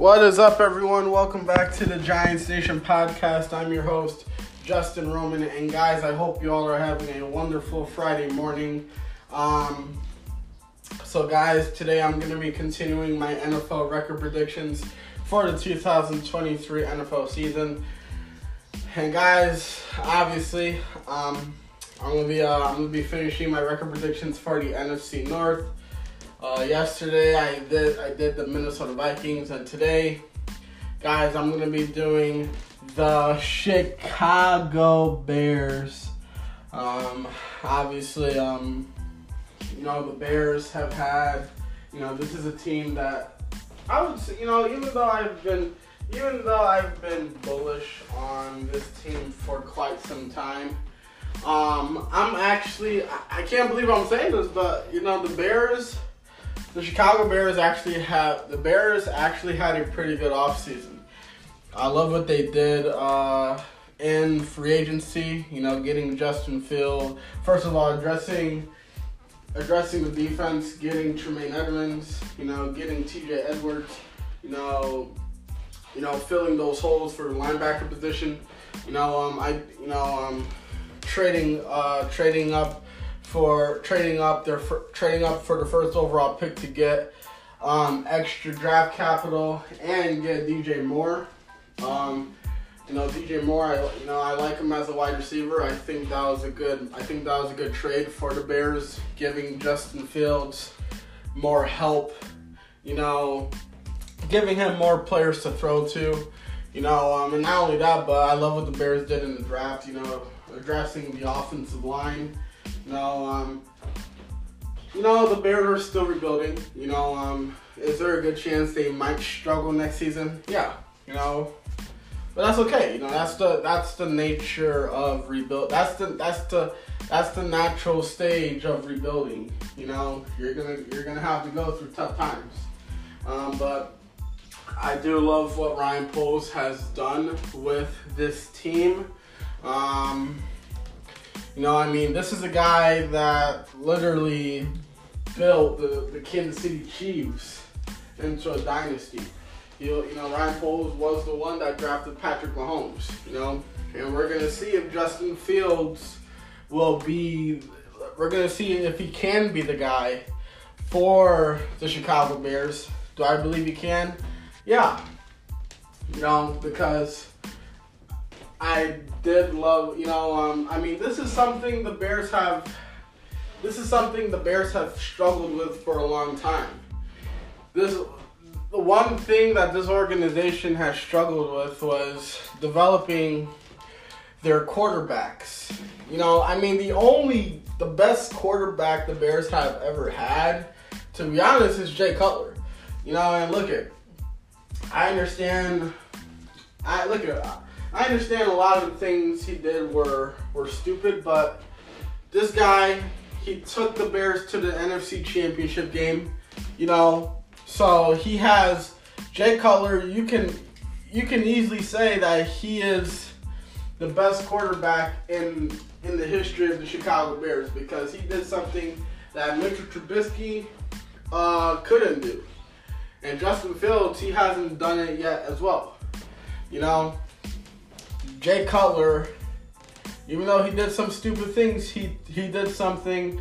What is up, everyone? Welcome back to the Giants Nation podcast. I'm your host, Justin Roman, and guys, I hope you all are having a wonderful Friday morning. Um, so, guys, today I'm going to be continuing my NFL record predictions for the 2023 NFL season. And guys, obviously, um, I'm gonna be uh, I'm gonna be finishing my record predictions for the NFC North. Uh, yesterday I did I did the Minnesota Vikings, and today, guys, I'm gonna be doing the Chicago Bears. Um, obviously, um, you know the Bears have had, you know, this is a team that I would say, you know, even though I've been even though I've been bullish on this team for quite some time. Um, I'm actually, I can't believe I'm saying this, but you know, the Bears, the Chicago Bears actually have, the Bears actually had a pretty good offseason. I love what they did uh, in free agency, you know, getting Justin Field. First of all, addressing addressing the defense, getting Tremaine Edmunds, you know, getting TJ Edwards, you know, you know, filling those holes for the linebacker position. You know, um, I, you know, um, trading uh, trading up for trading up their trading up for the first overall pick to get um, extra draft capital and get DJ Moore. Um, you know, DJ Moore, I, you know, I like him as a wide receiver. I think that was a good I think that was a good trade for the Bears, giving Justin Fields more help. You know, giving him more players to throw to. You know, um, and not only that, but I love what the Bears did in the draft. You know, addressing the offensive line. Know, um, you know the Bears are still rebuilding. You know, um, is there a good chance they might struggle next season? Yeah. You know, but that's okay. You know, that's the that's the nature of rebuild. That's the that's the that's the natural stage of rebuilding. You know, you're gonna you're gonna have to go through tough times. Um, but I do love what Ryan Poles has done with this team. Um, you know, I mean, this is a guy that literally built the, the Kansas City Chiefs into a dynasty. You, know, you know, Ryan Poles was the one that drafted Patrick Mahomes, you know, and we're to see if Justin Fields will be, we're to see if he can be the guy for the Chicago Bears. Do I believe he can? Yeah. You know, because I did love, you know, um, I mean, this is something the Bears have, this is something the Bears have struggled with for a long time. This, the one thing that this organization has struggled with was developing their quarterbacks. You know, I mean, the only, the best quarterback the Bears have ever had, to be honest, is Jay Cutler. You know, and look at, I understand. I look at. I understand a lot of the things he did were were stupid, but this guy he took the Bears to the NFC Championship game. You know, so he has Jay Cutler. You can you can easily say that he is the best quarterback in in the history of the Chicago Bears because he did something that Mitchell Trubisky uh, couldn't do. And Justin Fields, he hasn't done it yet as well. You know, Jay Cutler, even though he did some stupid things, he he did something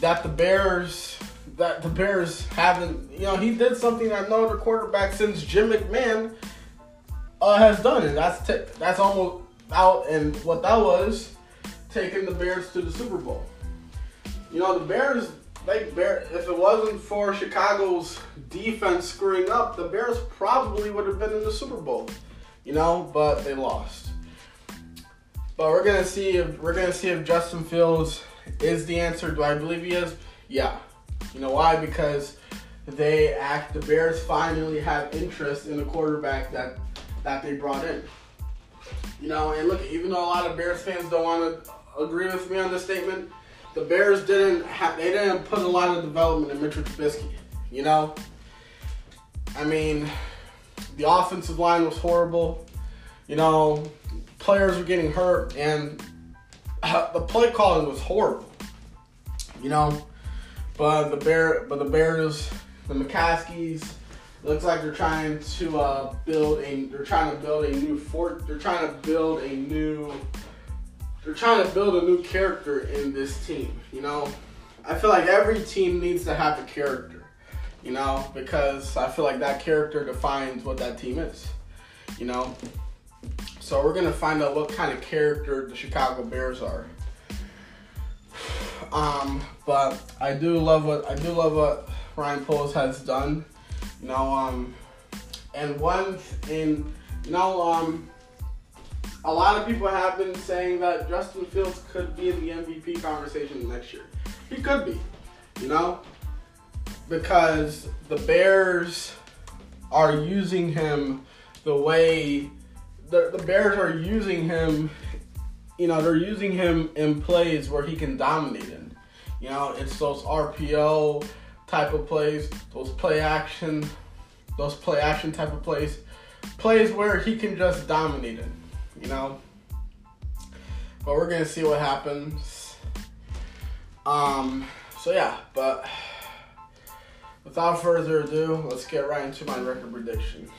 that the Bears that the Bears haven't. You know, he did something that no other quarterback since Jim McMahon uh, has done, and that's t- that's almost out. And what that was, taking the Bears to the Super Bowl. You know, the Bears they bear if it wasn't for Chicago's defense screwing up, the Bears probably would have been in the Super Bowl. You know, but they lost. But we're gonna see if we're gonna see if Justin Fields is the answer. Do I believe he is? Yeah. You know why? Because they act the Bears finally have interest in the quarterback that that they brought in. You know, and look, even though a lot of Bears fans don't want to agree with me on this statement, the Bears didn't have they didn't put a lot of development in Mitchell Trubisky. You know, I mean, the offensive line was horrible. You know, players were getting hurt, and the play calling was horrible. You know, but the Bear, but the Bears, the McCaskeys, looks like they're trying to uh, build a. They're trying to build a new fort. They're trying to build a new. They're trying to build a new character in this team. You know, I feel like every team needs to have a character. You know, because I feel like that character defines what that team is. You know, so we're gonna find out what kind of character the Chicago Bears are. Um, but I do love what I do love what Ryan Poles has done. You know, um, and one in you know, um, a lot of people have been saying that Justin Fields could be in the MVP conversation next year. He could be, you know, because the Bears are using him the way the, the Bears are using him. You know, they're using him in plays where he can dominate in. You know, it's those RPO type of plays, those play action, those play action type of plays, plays where he can just dominate it. You know. But we're gonna see what happens. Um. So yeah, but without further ado, let's get right into my record prediction.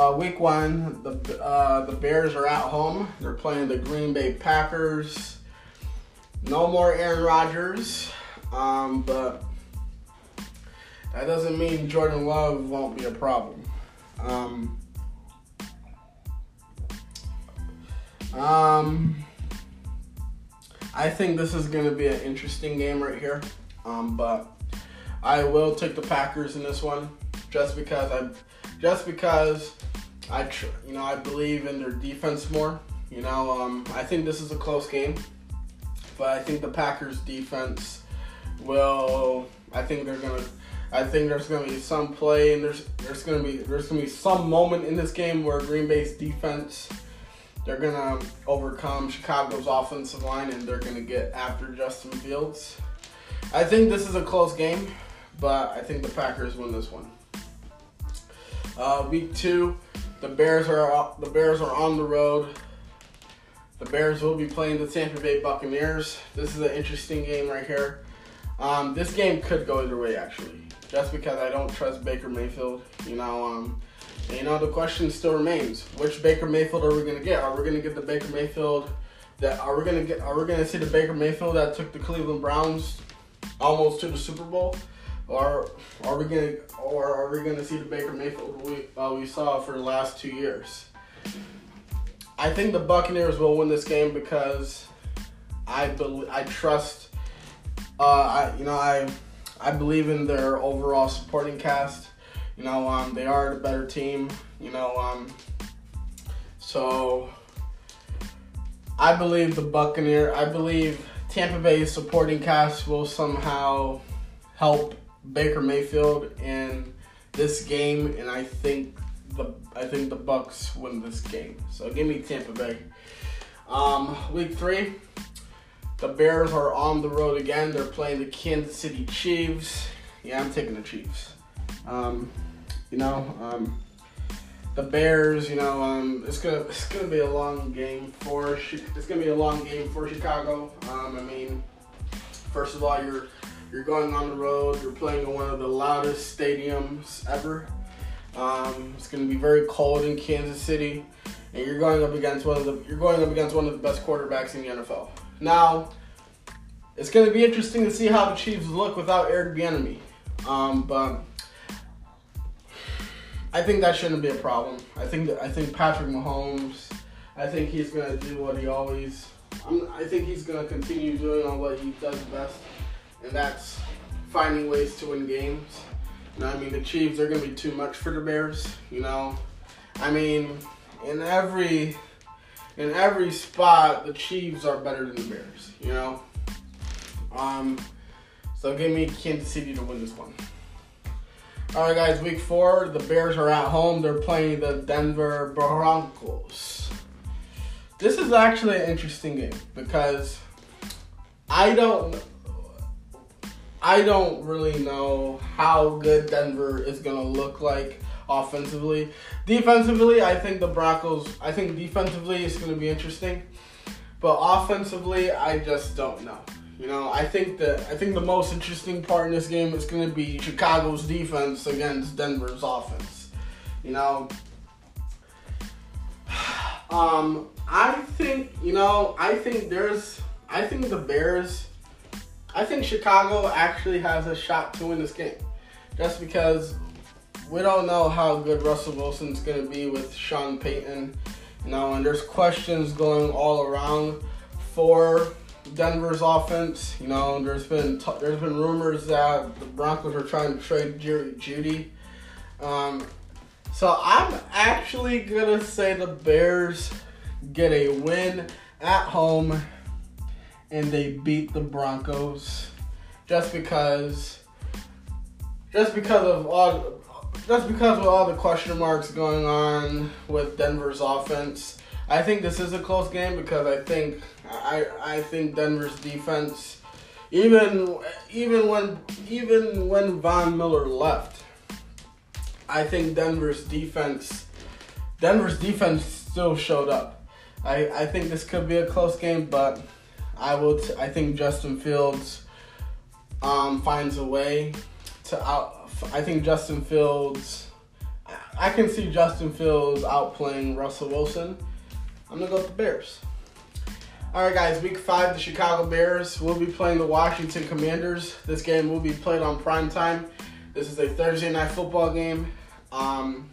Uh, week one, the uh, the Bears are at home. They're playing the Green Bay Packers. No more Aaron Rodgers, um, but that doesn't mean Jordan Love won't be a problem. Um, um, I think this is going to be an interesting game right here, um, but I will take the Packers in this one just because I, just because I, tr- you know, I believe in their defense more. You know, um, I think this is a close game but I think the Packers defense will. I think they're gonna. I think there's gonna be some play and there's there's gonna be there's gonna be some moment in this game where Green Bay's defense they're gonna overcome Chicago's offensive line and they're gonna get after Justin Fields. I think this is a close game, but I think the Packers win this one. Uh, week two, the Bears are the Bears are on the road the Bears will be playing the Tampa Bay Buccaneers. This is an interesting game right here. Um, this game could go either way, actually, just because I don't trust Baker Mayfield. You know, um, and, you know the question still remains: Which Baker Mayfield are we gonna get? Are we gonna get the Baker Mayfield that are we gonna get? Are we gonna see the Baker Mayfield that took the Cleveland Browns almost to the Super Bowl? Or are we gonna, or are we gonna see the Baker Mayfield we uh, we saw for the last two years? I think the Buccaneers will win this game because I believe I trust. Uh, I you know I I believe in their overall supporting cast. You know, um, they are the better team. You know, um, so I believe the Buccaneer. I believe Tampa Bay's supporting cast will somehow help Baker Mayfield in this game, and I think the I think the Bucks win this game. So give me Tampa Bay. Um, week three, the Bears are on the road again. They're playing the Kansas City Chiefs. Yeah, I'm taking the Chiefs. Um, you know, um, the Bears. You know, um, it's gonna it's gonna be a long game for it's gonna be a long game for Chicago. Um, I mean, first of all, you're you're going on the road. You're playing in one of the loudest stadiums ever. Um, it's going to be very cold in Kansas City, and you're going up against one of the you're going up against one of the best quarterbacks in the NFL. Now, it's going to be interesting to see how the Chiefs look without Eric Bieniemy. Um, but I think that shouldn't be a problem. I think that I think Patrick Mahomes. I think he's going to do what he always. I'm, I think he's going to continue doing on what he does best, and that's finding ways to win games. You know, I mean, the Chiefs are going to be too much for the Bears. You know, I mean, in every in every spot, the Chiefs are better than the Bears. You know, um, so give me Kansas City to win this one. All right, guys. Week four, the Bears are at home. They're playing the Denver Broncos. This is actually an interesting game because I don't I don't really know how good Denver is to look like offensively. Defensively, I think the Broncos, I think defensively it's to be interesting. But offensively, I just don't know. You know, I think the I think the most interesting part in this game is going to be Chicago's defense against Denver's offense. You know, um, I think you know I think there's I think the Bears. I think Chicago actually has a shot to win this game, just because we don't know how good Russell Wilson's going to be with Sean Payton. Know, and there's questions going all around for Denver's offense. You know, there's been t- there's been rumors that the Broncos are trying to trade Jerry Jeudy. Um, so I'm actually gonna say the Bears get a win at home and they beat the Broncos just because just because of all just because of all the question marks going on with Denver's offense. I think this is a close game because I think I I think Denver's defense even even when even when Von Miller left, I think Denver's defense Denver's defense still showed up. I, I think this could be a close game, but I will. T- I think Justin Fields um, finds a way to out. I think Justin Fields. I can see Justin Fields outplaying Russell Wilson. I'm gonna go with the Bears. All right, guys. Week five, the Chicago Bears will be playing the Washington Commanders. This game will be played on prime time. This is a Thursday night football game. Um,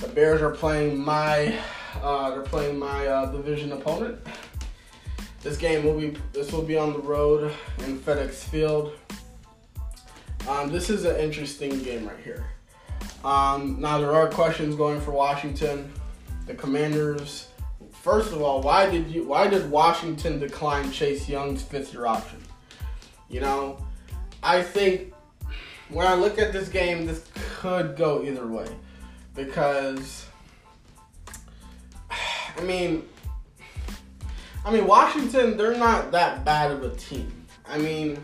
the Bears are playing my. Uh, they're playing my uh, division opponent. This game will be this will be on the road in FedEx Field. Um, this is an interesting game right here. Um, now there are questions going for Washington. The Commanders. First of all, why did you why did Washington decline Chase Young's fifth year option? You know, I think when I look at this game, this could go either way because I mean I mean, Washington, they're not that bad of a team. I mean,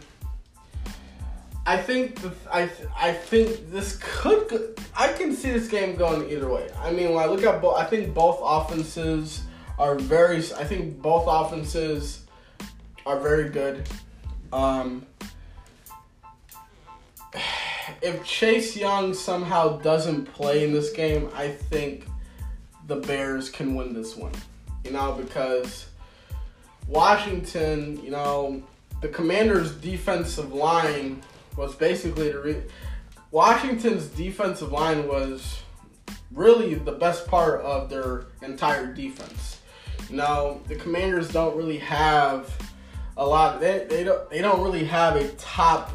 I think the, I I think this could go, I can see this game going either way. I mean, when I look at both, I think both offenses are very. I think both offenses are very good. Um, if Chase Young somehow doesn't play in this game, I think the Bears can win this one. You know, because Washington, you know, the Commanders' defensive line was basically the re- Washington's defensive line was really the best part of their entire defense. You know, the Commanders don't really have a lot. They, they don't they don't really have a top.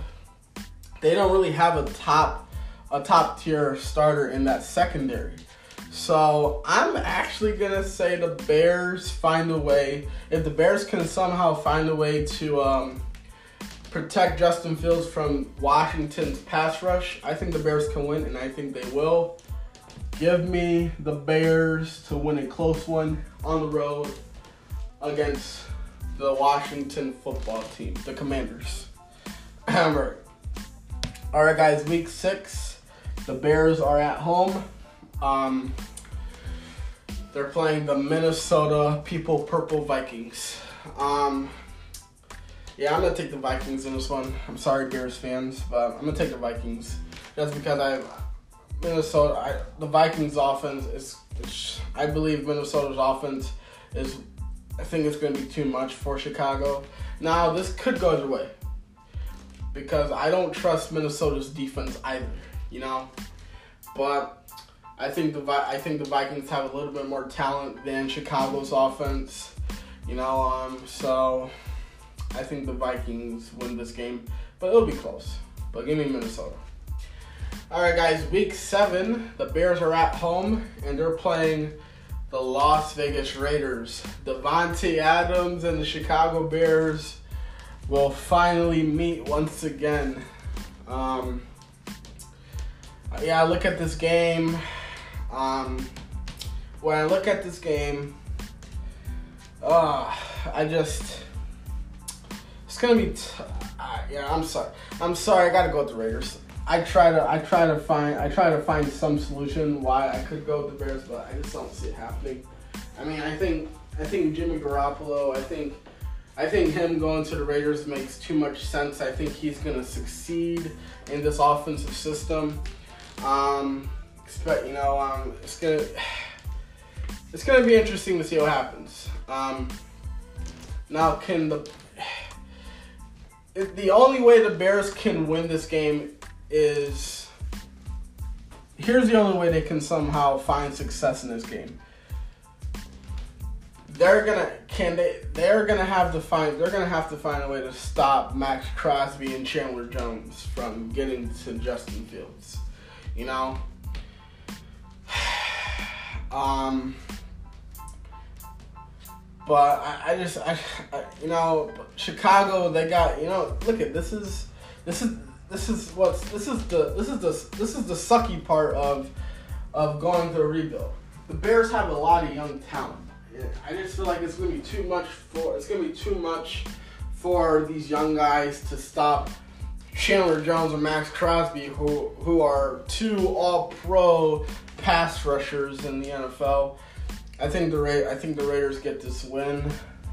They don't really have a top a top tier starter in that secondary. So I'm actually gonna say the Bears find a way. If the Bears can somehow find a way to um, protect Justin Fields from Washington's pass rush, I think the Bears can win, and I think they will. Give me the Bears to win a close one on the road against the Washington football team, the Commanders. All right. All right, guys. Week six, the Bears are at home. Um, they're playing the Minnesota People Purple Vikings. Um, yeah, I'm gonna take the Vikings in this one. I'm sorry, Bears fans, but I'm gonna take the Vikings just because I Minnesota. I, the Vikings offense is, I believe Minnesota's offense is. I think it's to be too much for Chicago. Now this could go either way because I don't trust Minnesota's defense either. You know, but I think the I think the Vikings have a little bit more talent than Chicago's offense. You know, um, so I think the Vikings win this game, but it'll be close. But give me Minnesota. All right, guys. Week seven, the Bears are at home and they're playing the Las Vegas Raiders. Davante Adams and the Chicago Bears will finally meet once again. Um, yeah, look at this game. Um, when I look at this game, uh, I just it's gonna be. T- uh, yeah, I'm sorry. I'm sorry. I gotta go with the Raiders. I try to I try to find I try to find some solution why I could go with the Bears, but I just don't see it happening. I mean, I think I think Jimmy Garoppolo. I think I think him going to the Raiders makes too much sense. I think he's to succeed in this offensive system. Um, expect you know, um, it's gonna it's gonna be interesting to see what happens. Um, now, can the the only way the Bears can win this game is here's the only way they can somehow find success in this game. They're gonna can they they're gonna have to find they're gonna have to find a way to stop Maxx Crosby and Chandler Jones from getting to Justin Fields. You know? Um but I, I just I, I, you know Chicago they got you know look at this is this is this is what's this is the this is the this is the sucky part of of going through a rebuild. The Bears have a lot of young talent. I just feel like it's gonna be too much for it's gonna be too much for these young guys to stop Chandler Jones or Maxx Crosby, who who are two All Pro pass rushers in the NFL. I think the Ra- I think the Raiders get this win,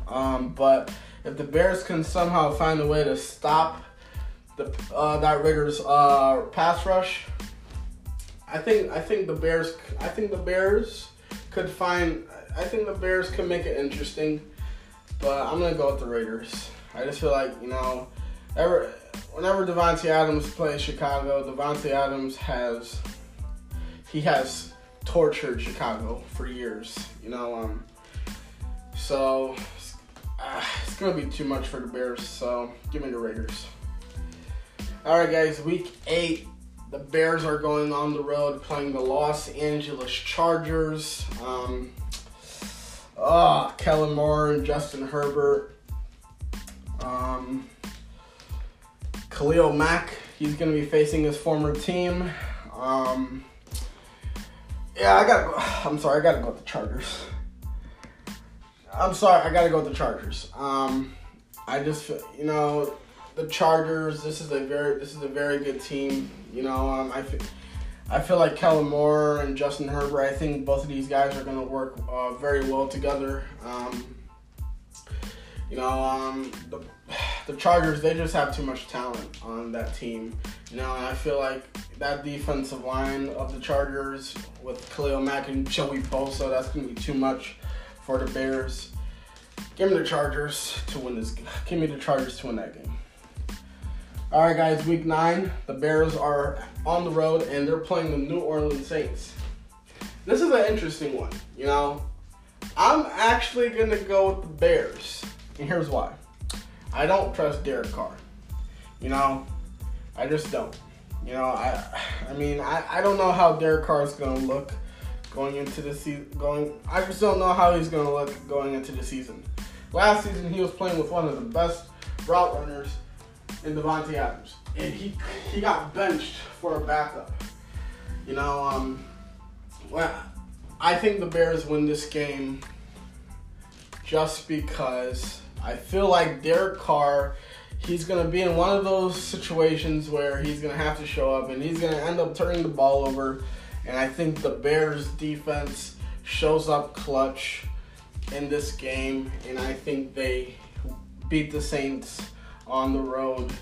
um, but if the Bears can somehow find a way to stop the uh, that Raiders uh, pass rush, I think I think the Bears I think the Bears could find I think the Bears could make it interesting, but I'm gonna go with the Raiders. I just feel like you know, ever whenever Davante Adams plays Chicago, Davante Adams has he has tortured Chicago for years. You know, um, so uh, it's gonna be too much for the Bears. So give me the Raiders. All right, guys. Week eight, the Bears are going on the road playing the Los Angeles Chargers. Um, uh, Kellen Moore and Justin Herbert. Um, Khalil Mack, he's going to be facing his former team. Um, yeah, I gotta go. I'm sorry, I gotta go with the Chargers. I'm sorry, I gotta go with the Chargers. Um, I just, you know, the Chargers. This is a very, this is a very good team. You know, um, I feel, I feel like Kellen Moore and Justin Herbert. I think both of these guys are gonna work uh, very well together. Um, you know, um, the the Chargers they just have too much talent on that team. You know, I feel like that defensive line of the Chargers with Khalil Mack and Joey Bosa, that's gonna be too much for the Bears. Give me the Chargers to win this. Game. Give me the Chargers to win that game. All right, guys. Week nine, the Bears are on the road and they're playing the New Orleans Saints. This is an interesting one. You know, I'm actually gonna go with the Bears, and here's why. I don't trust Derek Carr. You know, I just don't. You know, I I mean, I, I don't know how Derek Carr is going to look going into the season. Going, I just don't know how he's going to look going into the season. Last season, he was playing with one of the best route runners in Davante Adams, and he he got benched for a backup. You know, um, well, I think the Bears win this game just because I feel like Derek Carr he's going to be in one of those situations where he's going to have to show up and he's going to end up turning the ball over. And I think the Bears defense shows up clutch in this game. And I think they beat the Saints on the road.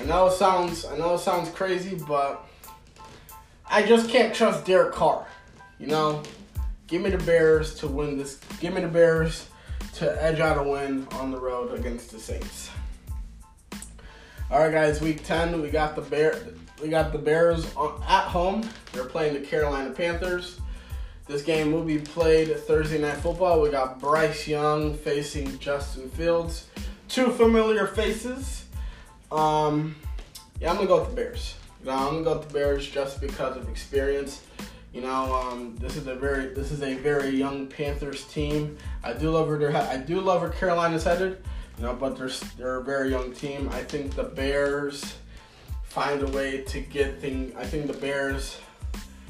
I know it sounds I know it sounds crazy, but I just can't trust Derek Carr. You know, give me the Bears to win this. Give me the Bears to edge out a win on the road against the Saints. All right, guys. Week ten, we got the bear. We got the Bears at home. They're playing the Carolina Panthers. This game will be played Thursday Night Football. We got Bryce Young facing Justin Fields. Two familiar faces. Um, yeah, I'm gonna go with the Bears. You know, I'm gonna go with the Bears just because of experience. You know, um, this is a very this is a very young Panthers team. I do love where I do love where Carolina's headed. Know, but they're they're a very young team. I think the Bears find a way to get things. I think the Bears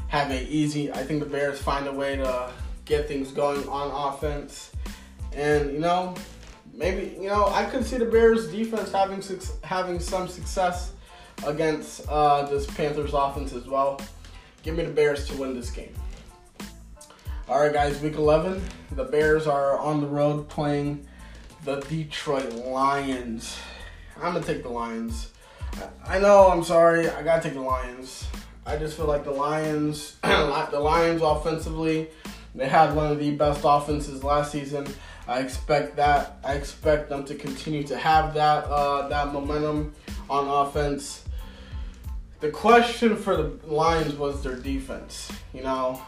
have a easy. I think the Bears find a way to get things going on offense, and you know, maybe you know I could see the Bears defense having having some success against uh, this Panthers offense as well. Give me the Bears to win this game. All right, guys. Week 11, the Bears are on the road playing the Detroit Lions. I'm gonna take the Lions. I know. I'm sorry. I gotta take the Lions. I just feel like the Lions, the Lions offensively, they had one of the best offenses last season. I expect that. I expect them to continue to have that uh, that momentum on offense. The question for the Lions was their defense. You know,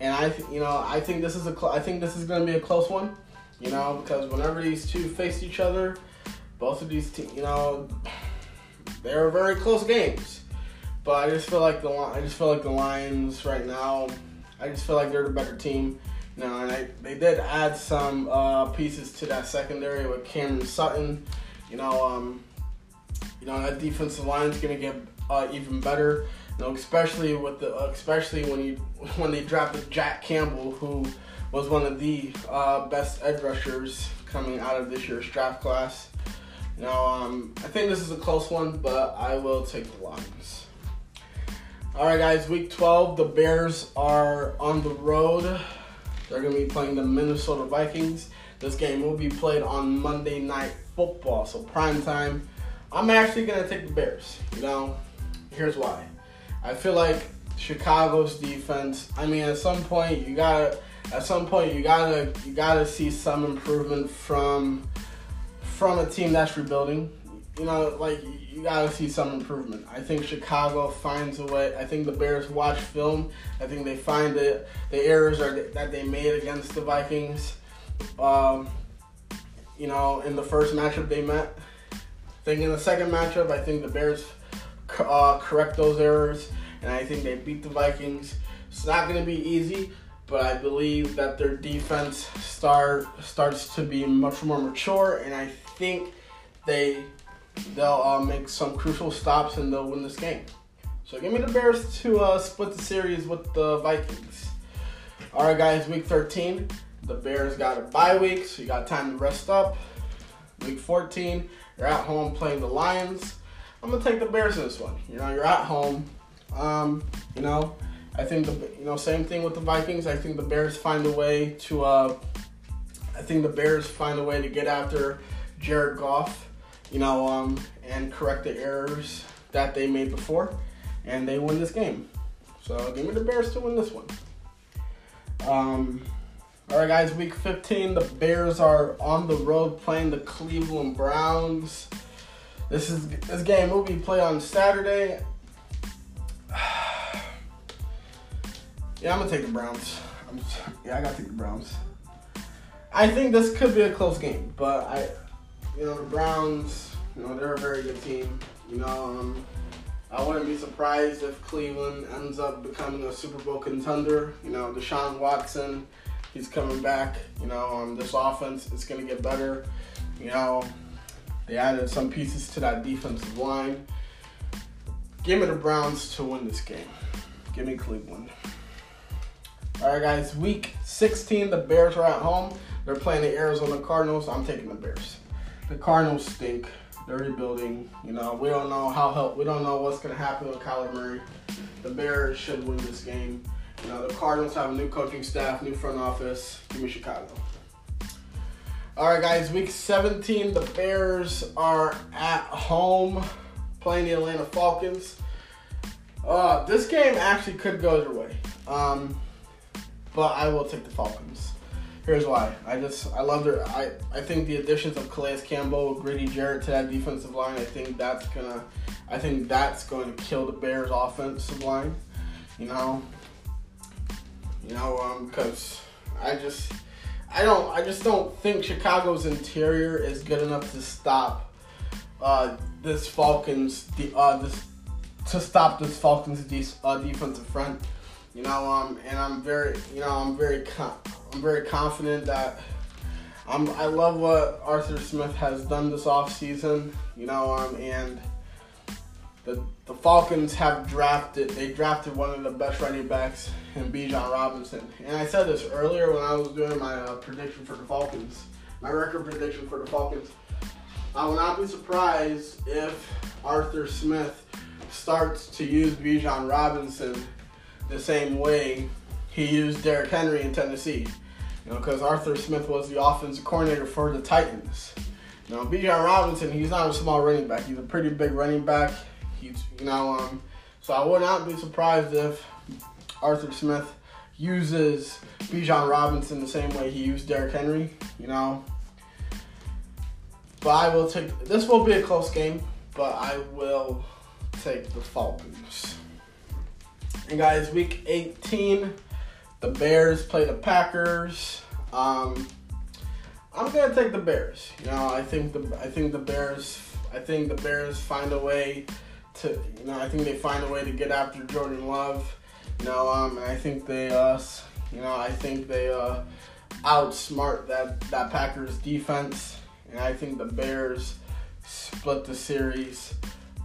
and I, you know, I think this is a, cl- I think this is going to be a close one. You know, because whenever these two faced each other, both of these teams, you know, they are very close games. But I just feel like the I just feel like the Lions right now. I just feel like they're the better team. You know, and I, they did add some uh, pieces to that secondary with Cameron Sutton. You know, um, you know that defensive line is going to get uh, even better. You know, especially with the especially when you when they drafted Jack Campbell, who was one of the uh, best edge rushers coming out of this year's draft class. Now, um, I think this is a close one, but I will take the Lions. All right, guys. Week 12, the Bears are on the road. They're going to be playing the Minnesota Vikings. This game will be played on Monday Night Football, so prime time. I'm actually going to take the Bears. You know, here's why. I feel like Chicago's defense. I mean, at some point you gotta, at some point you gotta, you gotta see some improvement from, from a team that's rebuilding. You know, like you gotta see some improvement. I think Chicago finds a way. I think the Bears watch film. I think they find the the errors are that they made against the Vikings. Um, you know, in the first matchup they met. I think in the second matchup, I think the Bears uh, correct those errors, and I think they beat the Vikings. It's not going to be easy, but I believe that their defense start starts to be much more mature, and I think they they'll uh, make some crucial stops and they'll win this game. So give me the Bears to uh, split the series with the Vikings. All right, guys, week 13. The Bears got a bye week, so you got time to rest up. Week 14, you're at home playing the Lions. I'm gonna take the Bears in this one. You know, you're at home. Um, you know, I think the you know same thing with the Vikings. I think the Bears find a way to. Uh, I think the Bears find a way to get after Jared Goff. You know, um, and correct the errors that they made before, and they win this game. So give me the Bears to win this one. Um, all right, guys. Week 15, the Bears are on the road playing the Cleveland Browns. This is this game will be played on Saturday. Yeah, I'm gonna take the Browns. I'm, yeah, I gotta take the Browns. I think this could be a close game, but I, you know, the Browns, you know, they're a very good team. You know, um, I wouldn't be surprised if Cleveland ends up becoming a Super Bowl contender. You know, Deshaun Watson, he's coming back. You know, um, this offense is gonna get better. You know, they added some pieces to that defensive line. Give me the Browns to win this game. Give me Cleveland. All right, guys. Week 16, the Bears are at home. They're playing the Arizona Cardinals. I'm taking the Bears. The Cardinals stink. They're rebuilding. You know, we don't know how help. We don't know what's to happen with Kyler Murray. The Bears should win this game. You know, the Cardinals have a new coaching staff, new front office. Give me Chicago. All right, guys, week 17, the Bears are at home playing the Atlanta Falcons. Uh, this game actually could go either way, um, but I will take the Falcons. Here's why. I just I love their I, I think the additions of Calais Campbell, Grady Jarrett to that defensive line. I think that's gonna I think that's going to kill the Bears offensive line. You know, you know, um, because I just I don't. I just don't think Chicago's interior is good enough to stop uh, this Falcons. The uh, this to stop this Falcons de- uh, defensive front. You know, um, and I'm very, you know, I'm very, com- I'm very confident that I'm. I love what Arthur Smith has done this offseason. You know, um, and the the Falcons have drafted. They drafted one of the best running backs in Bijan Robinson. And I said this earlier when I was doing my uh, prediction for the Falcons, my record prediction for the Falcons. I will not be surprised if Arthur Smith starts to use Bijan Robinson the same way he used Derrick Henry in Tennessee. You know, because Arthur Smith was the offensive coordinator for the Titans. You know, Bijan Robinson, he's not a small running back. He's a pretty big running back. He's, you know, um, so I would not be surprised if Arthur Smith uses Bijan Robinson the same way he used Derrick Henry. You know, but I will take. This will be a close game, but I will take the Falcons. And guys, week 18, the Bears play the Packers. Um, I'm gonna take the Bears. You know, I think the I think the Bears I think the Bears find a way to you know I think they find a way to get after Jordan Love. You know, um, I think they uh, you know I think they uh, outsmart that that Packers defense, and I think the Bears split the series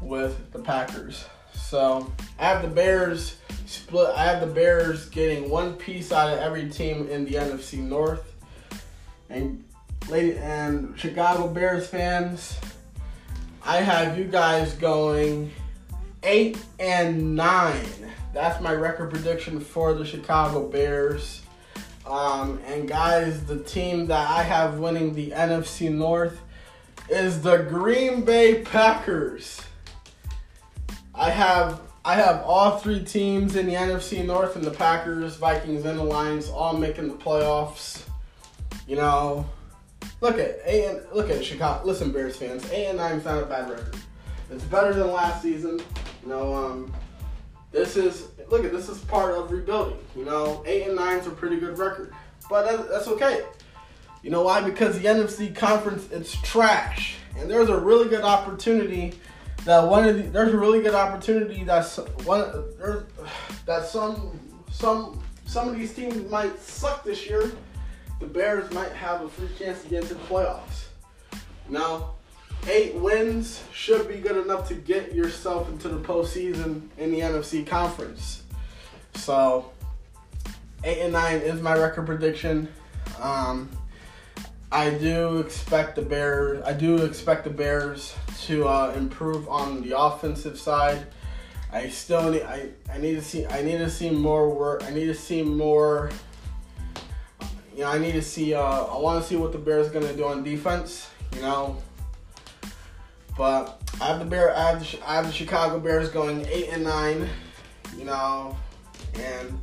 with the Packers. So I have the Bears split. I have the Bears getting one piece out of every team in the NFC North, and lady and Chicago Bears fans, I have you guys going eight and nine. That's my record prediction for the Chicago Bears. Um, and guys, the team that I have winning the NFC North is the Green Bay Packers. I have I have all three teams in the NFC North and the Packers, Vikings, and the Lions all making the playoffs. You know, look at eight and look at Chicago. Listen, Bears fans, eight and nine is not a bad record. It's better than last season. You know, um, this is look at this is part of rebuilding. You know, eight and nine is a pretty good record, but that, that's okay. You know why? Because the NFC conference it's trash, and there's a really good opportunity that one of the, there's a really good opportunity that's one that some some some of these teams might suck this year. The Bears might have a free chance to get into the playoffs. Now, eight wins should be good enough to get yourself into the postseason in the NFC conference. So, eight and nine is my record prediction. Um, I do expect the Bears. I do expect the Bears to uh, improve on the offensive side. I still need. I, I need to see. I need to see more work. I need to see more. You know, I need to see. Uh, I want to see what the Bears are gonna do on defense. You know, but I have the Bear. I have the, I have the Chicago Bears going eight and nine. You know, and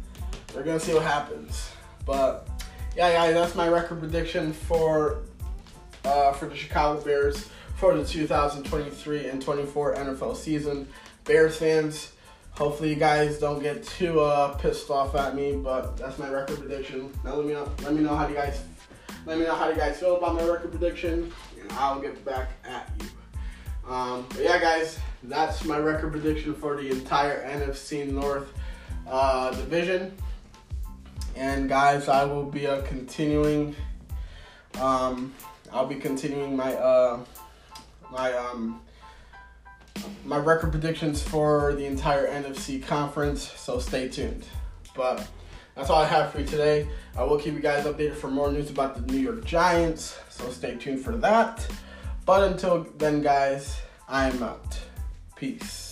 we're gonna see what happens. But yeah, guys, that's my record prediction for uh, for the Chicago Bears for the 2023 and 24 NFL season. Bears fans, hopefully you guys don't get too uh, pissed off at me, but that's my record prediction. Now let me know, let me know how you guys let me know how you guys feel about my record prediction, and I'll get back at you. Um, but yeah, guys, that's my record prediction for the entire NFC North uh, division. And guys, I will be uh, continuing. Um, I'll be continuing my uh, my um, my record predictions for the entire NFC conference. So stay tuned. But that's all I have for you today. I will keep you guys updated for more news about the New York Giants. So stay tuned for that. But until then, guys, I'm out. Peace.